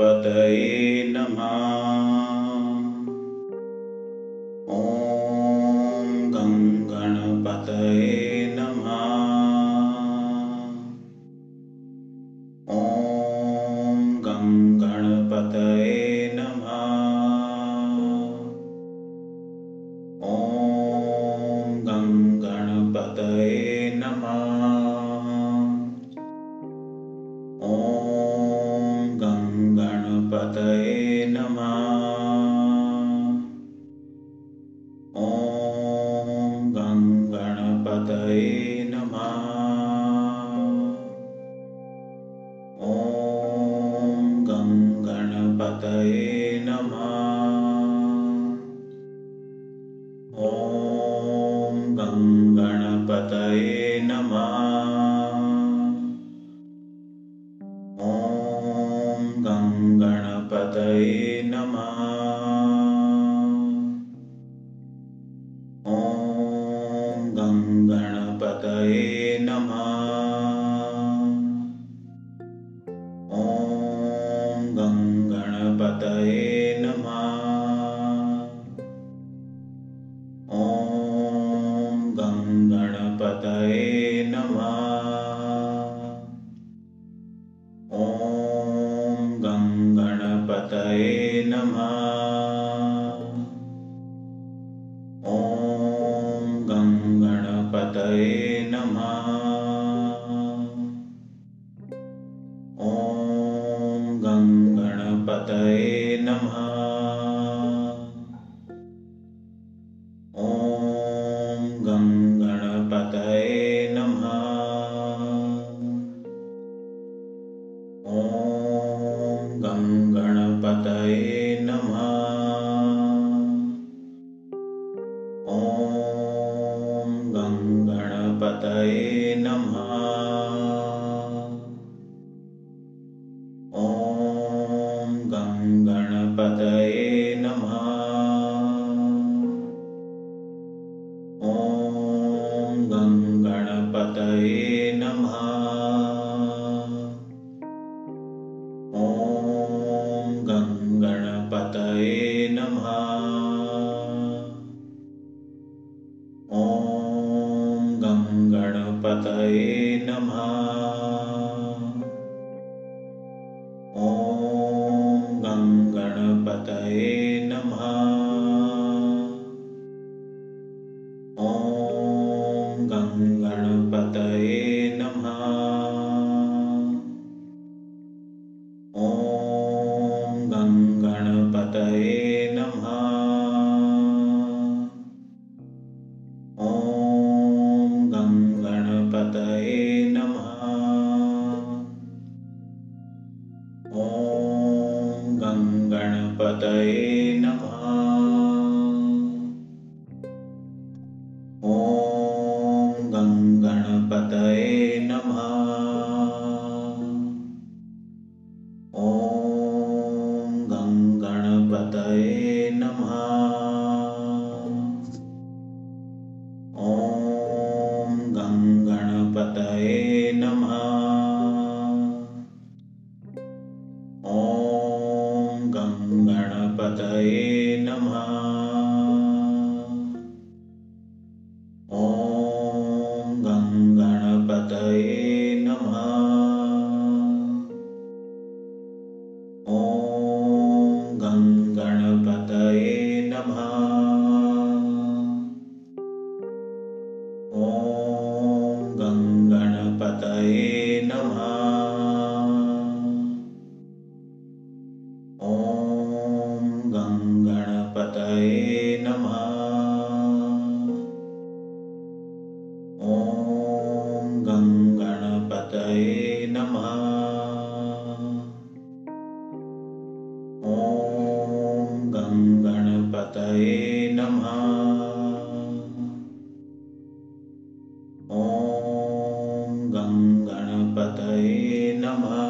गणपतये नमः। ॐ गङ्गणपतये नमः। ॐ गङ्गणपतये नमः। ॐ गङ्गणपतये नमः। गुरुर्ब्रह्मणस्पतिर्ब्रह्मदेवो नमः। たえ ॐ गङ्गणपतये नमः। ॐ गङ्गणपतये नमः। ॐ गङ्गणपतये नमः।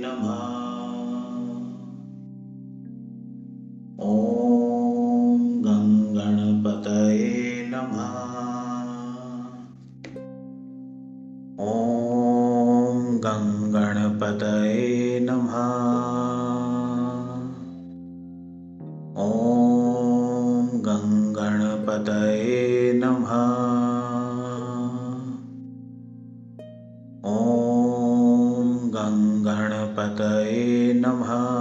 नमः। ॐ गं गणपतये नमः। ॐ गं गणपतये नमः। ॐ गं गणपतये नमः गणपतये नमः